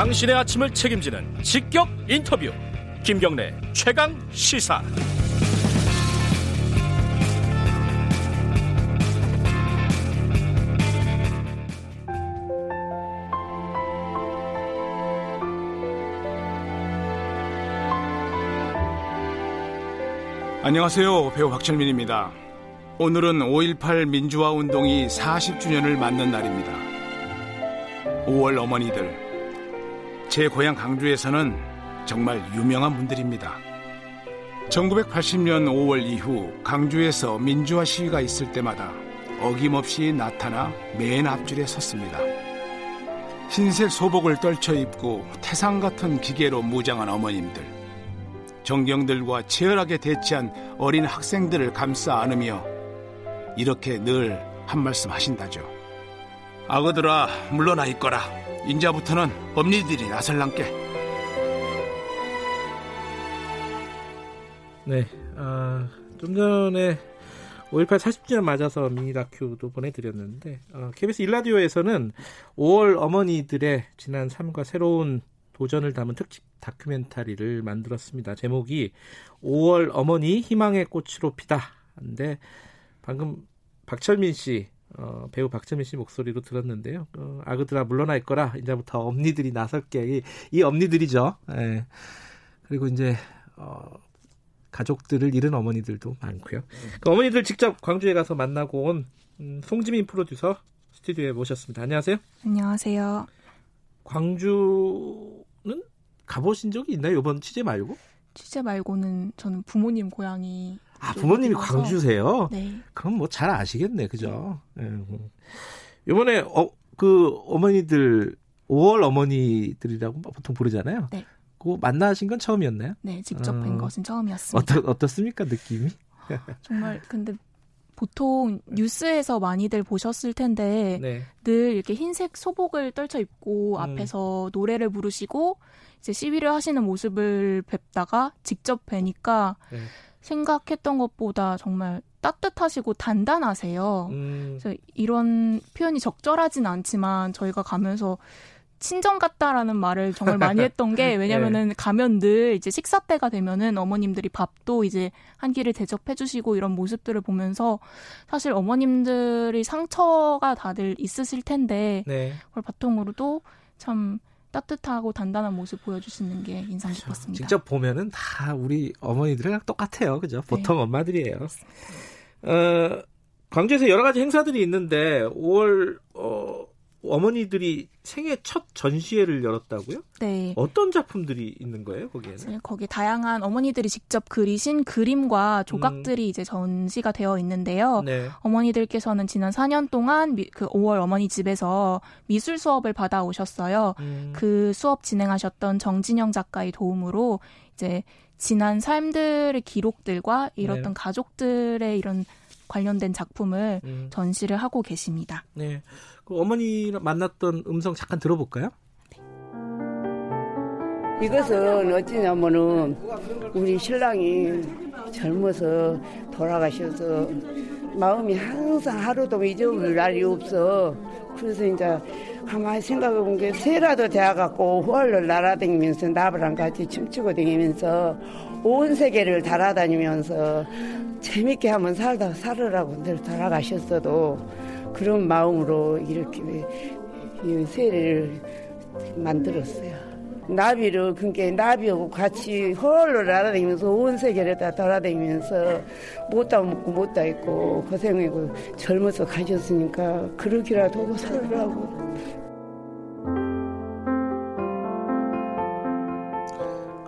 당신의 아침을 책임지는 직격 인터뷰 김경래 최강 시사 안녕하세요. 배우 박철민입니다. 오늘은 5.18 민주화 운동이 40주년을 맞는 날입니다. 5월 어머니들. 제 고향 강주에서는 정말 유명한 분들입니다. 1980년 5월 이후 강주에서 민주화 시위가 있을 때마다 어김없이 나타나 맨 앞줄에 섰습니다. 흰색 소복을 떨쳐 입고 태상 같은 기계로 무장한 어머님들. 정경들과 치열하게 대치한 어린 학생들을 감싸 안으며 이렇게 늘 한 말씀 하신다죠. 아거들아 물러나 있거라. 인자부터는 엄니들이 나설랑께. 네, 아, 좀 전에 5.18 40주년 맞아서 미니 다큐도 보내드렸는데 어, KBS 일라디오에서는 5월 어머니들의 지난 삶과 새로운 도전을 담은 특집 다큐멘터리를 만들었습니다. 제목이 5월 어머니 희망의 꽃으로 피다. 인데 방금 박철민 씨 어, 배우 박철민 씨 목소리로 들었는데요. 어, 아그들아 물러나 있거라. 이제부터 엄니들이 나설게. 이, 이 엄니들이죠. 예. 그리고 이제 어, 가족들을 잃은 어머니들도 많고요. 그 어머니들 직접 광주에 가서 만나고 온 음, 송지민 프로듀서 스튜디오에 모셨습니다. 안녕하세요. 안녕하세요. 광주는 가보신 적이 있나요? 이번 취재 말고? 취재 말고는 저는 부모님 고향이 아 부모님이. 광주세요? 네. 그럼 뭐 잘 아시겠네, 그죠? 예. 음. 이번에 어, 그 어머니들 5월 어머니들이라고 보통 부르잖아요. 네. 그 만나신 건 처음이었나요? 네, 직접 어. 뵌 것은 처음이었습니다. 어떻 어떻습니까 느낌이? 정말 근데 보통 뉴스에서 많이들 보셨을 텐데 네. 늘 이렇게 흰색 소복을 떨쳐 입고 음. 앞에서 노래를 부르시고 이제 시위를 하시는 모습을 뵙다가 직접 뵈니까 네. 생각했던 것보다 정말 따뜻하시고 단단하세요. 음, 그래서 이런 표현이 적절하진 않지만 저희가 가면서 친정 같다라는 말을 정말 많이 했던 게 왜냐면은 가면 늘 이제 식사 때가 되면은 어머님들이 밥도 이제 한 끼를 대접해 주시고 이런 모습들을 보면서 사실 어머님들이 상처가 다들 있으실 텐데 네. 그걸 바통으로도 참 따뜻하고 단단한 모습 보여주시는 게 인상 깊었습니다. 직접 보면은 다 우리 어머니들이랑 똑같아요, 그죠? 보통 네. 엄마들이에요. 어, 광주에서 여러 가지 행사들이 있는데 5월 어, 어머니들이 생애 첫 전시회를 열었다고요? 네. 어떤 작품들이 있는 거예요, 거기에는? 거기 다양한 어머니들이 직접 그리신 그림과 조각들이 이제 전시가 되어 있는데요. 네. 어머니들께서는 지난 4년 동안 미- 그 5월 어머니 집에서 미술 수업을 받아 오셨어요. 음, 그 수업 진행하셨던 정진영 작가의 도움으로 이제 지난 삶들의 기록들과 이렇던 네. 가족들의 이런 관련된 작품을 음, 전시를 하고 계십니다. 네. 그 어머니랑 만났던 음성 잠깐 들어볼까요? 이것은 어찌냐면은 우리 신랑이 젊어서 돌아가셔서 마음이 항상 하루도 잊어버릴 날이 없어. 그래서 이제 가만히 생각해 본 게 새라도 되어갖고 홀로 날아다니면서 나부랑 같이 춤추고 다니면서 온 세계를 달아다니면서 재밌게 한번 살다 살으라고 늘 돌아가셨어도 그런 마음으로 이렇게 이 새를 만들었어요. 나비를 그러니까 나비하고 같이 홀로 날아다니면서 온 세계를 다 돌아다니면서 못다 먹고 못다 입고 고생하고 젊어서 가셨으니까 그러기라도 하고 살으라고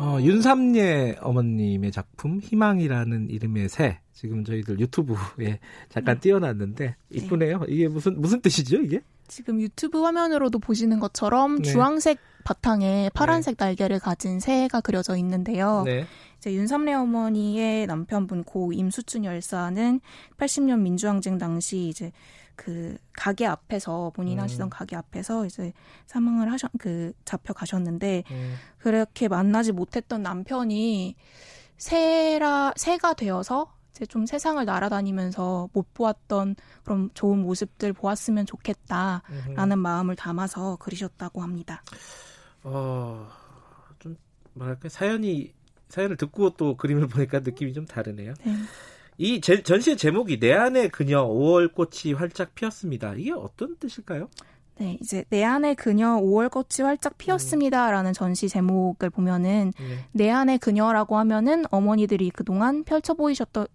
어, 윤삼예 어머님의 작품 희망이라는 이름의 새 지금 저희들 유튜브에 잠깐 띄워놨는데 이쁘네요. 이게 무슨 무슨 뜻이죠 이게? 지금 유튜브 화면으로도 보시는 것처럼 네. 주황색 바탕에 파란색 날개를 가진 새가 그려져 있는데요. 네. 이제 윤삼래 어머니의 남편분 고 임수춘 열사는 80년 민주항쟁 당시 이제 그 가게 앞에서 본인 음. 하시던 가게 앞에서 이제 사망을 하셨 그 잡혀 가셨는데 음, 그렇게 만나지 못했던 남편이 새라 새가 되어서 이제 좀 세상을 날아다니면서 못 보았던 그런 좋은 모습들 보았으면 좋겠다라는 음흠. 마음을 담아서 그리셨다고 합니다. 어, 좀 뭐랄까 사연이 사연을 듣고 또 그림을 보니까 느낌이 좀 다르네요. 네. 이 제, 전시의 제목이 내 안의 그녀 5월 꽃이 활짝 피었습니다. 이게 어떤 뜻일까요? 네, 이제 내 안의 그녀 5월 꽃이 활짝 피었습니다라는 전시 제목을 보면은 네. 내 안의 그녀라고 하면은 어머니들이 그동안 펼쳐 보이셨던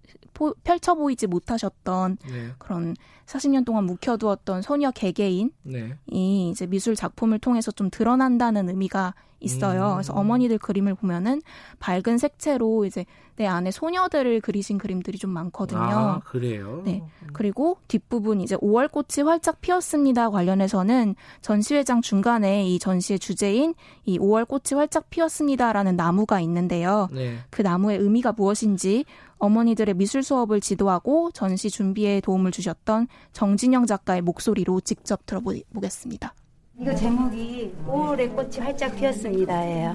포- 펼쳐 보이지 못하셨던 네. 그런 40년 동안 묵혀두었던 소녀 개개인이 네. 이제 미술 작품을 통해서 좀 드러난다는 의미가 있어요. 음. 그래서 어머니들 그림을 보면은 밝은 색채로 이제 내 안에 소녀들을 그리신 그림들이 좀 많거든요. 아, 그래요. 네. 그리고 뒷부분 이제 5월 꽃이 활짝 피었습니다 관련해서는 전시회장 중간에 이 전시의 주제인 이 5월 꽃이 활짝 피었습니다라는 나무가 있는데요. 네. 그 나무의 의미가 무엇인지 어머니들의 미술 수업을 지도하고 전시 준비에 도움을 주셨던 정진영 작가의 목소리로 직접 들어보겠습니다. 이거 제목이 5월의 꽃이 활짝 피었습니다예요.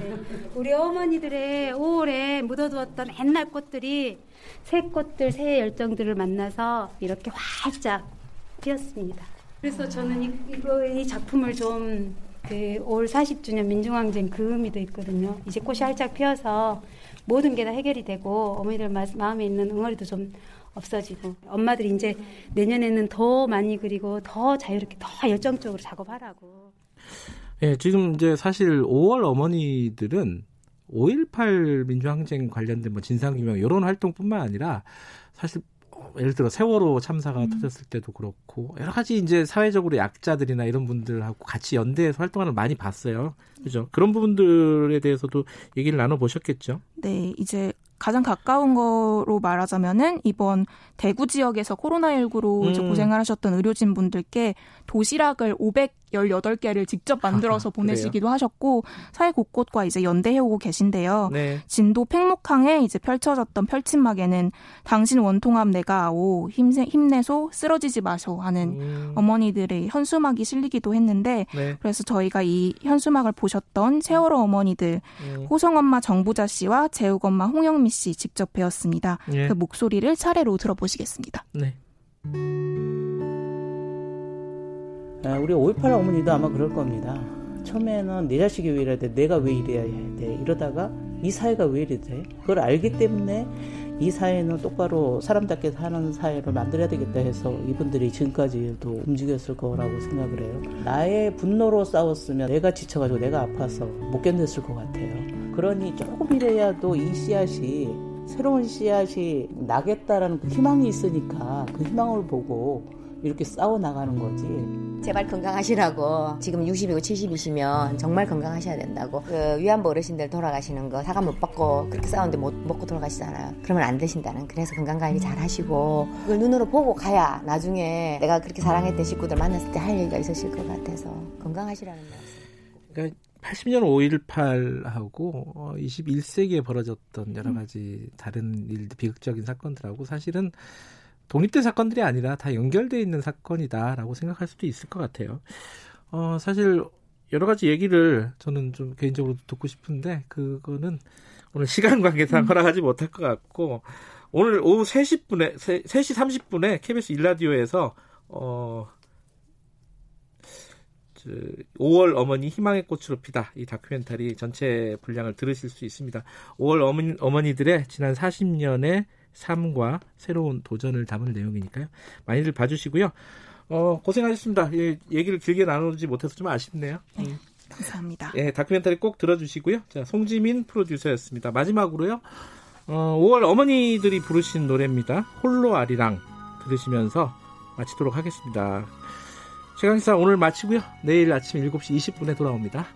네. 우리 어머니들의 5월에 묻어두었던 옛날 꽃들이 새 꽃들, 새 열정들을 만나서 이렇게 활짝 피었습니다. 그래서 저는 이, 이거, 이 작품을 좀그 5월 40주년 민중항쟁 그 의미도 있거든요. 이제 꽃이 활짝 피어서 모든 게 다 해결이 되고 어머니들 마, 마음에 있는 응어리도 좀 없어지고 엄마들이 이제 내년에는 더 많이 그리고 더 자유롭게 더 열정적으로 작업하라고. 예, 지금 이제 사실 5월 어머니들은 5.18 민주항쟁 관련된 뭐 진상규명 이런 활동뿐만 아니라 사실 어, 예를 들어 세월호 참사가 터졌을 때도 그렇고 여러 가지 이제 사회적으로 약자들이나 이런 분들하고 같이 연대해서 활동하는 걸 많이 봤어요. 그죠? 그런 부분들에 대해서도 얘기를 나눠 보셨겠죠. 네, 이제 가장 가까운 거로 말하자면은 이번 대구 지역에서 코로나19로 이제 음. 고생을 하셨던 의료진 분들께 도시락을 518개를 직접 만들어서 아하, 보내시기도 하셨고 사회 곳곳과 이제 연대해오고 계신데요. 네. 진도 팽목항에 이제 펼쳐졌던 펼침막에는 당신 원통합 내가 아오 힘내, 힘내소 쓰러지지 마소 하는 음, 어머니들의 현수막이 실리기도 했는데 네. 그래서 저희가 이 현수막을 보셨던 세월호 어머니들 음, 호성 엄마 정보자 씨와 재욱 엄마 홍영미 씨 직접 배웠습니다. 예. 그 목소리를 차례로 들어보시겠습니다. 네. 아, 우리 5.18 어머니도 아마 그럴 겁니다. 처음에는 내 자식이 왜 이래야 돼? 내가 왜 이래야 돼? 이러다가 이 사회가 왜 이래 돼? 그걸 알기 때문에 이 사회는 똑바로 사람답게 사는 사회를 만들어야 되겠다 해서 이분들이 지금까지도 움직였을 거라고 생각을 해요. 나의 분노로 싸웠으면 내가 지쳐가지고 내가 아파서 못 견뎠을 것 같아요. 그러니 조금이라도 이 씨앗이 새로운 씨앗이 나겠다라는 그 희망이 있으니까 그 희망을 보고 이렇게 싸워 나가는 거지. 제발 건강하시라고. 지금 60이고 70이시면 정말 건강하셔야 된다고. 그 위안부 어르신들 돌아가시는 거 사과 못 받고 그렇게 싸우는데 못 먹고 돌아가시잖아요. 그러면 안 되신다는. 그래서 건강관리 잘 하시고 그걸 눈으로 보고 가야 나중에 내가 그렇게 사랑했던 식구들 만났을 때 할 얘기가 있으실 것 같아서 건강하시라는 말씀. 그러니까 80년 5.18하고 21세기에 벌어졌던 여러 가지 다른 일들, 비극적인 사건들하고 사실은 독립된 사건들이 아니라 다 연결돼 있는 사건이다라고 생각할 수도 있을 것 같아요. 어, 사실 여러 가지 얘기를 저는 좀 개인적으로 듣고 싶은데 그거는 오늘 시간 관계상 허락하지 못할 것 같고 오늘 오후 3시 분에 3시 30분에 KBS 일라디오에서 어 5월 어머니 희망의 꽃으로 피다 이 다큐멘터리 전체 분량을 들으실 수 있습니다. 5월 어머니, 어머니들의 지난 40년의 삶과 새로운 도전을 담은 내용이니까요. 많이들 봐주시고요. 어, 고생하셨습니다. 예, 얘기를 길게 나누지 못해서 좀 아쉽네요. 음. 감사합니다. 예, 다큐멘터리 꼭 들어주시고요. 자, 송지민 프로듀서였습니다. 마지막으로요. 어, 5월 어머니들이 부르신 노래입니다. 홀로 아리랑 들으시면서 마치도록 하겠습니다. 최강사 오늘 마치고요. 내일 아침 7시 20분에 돌아옵니다.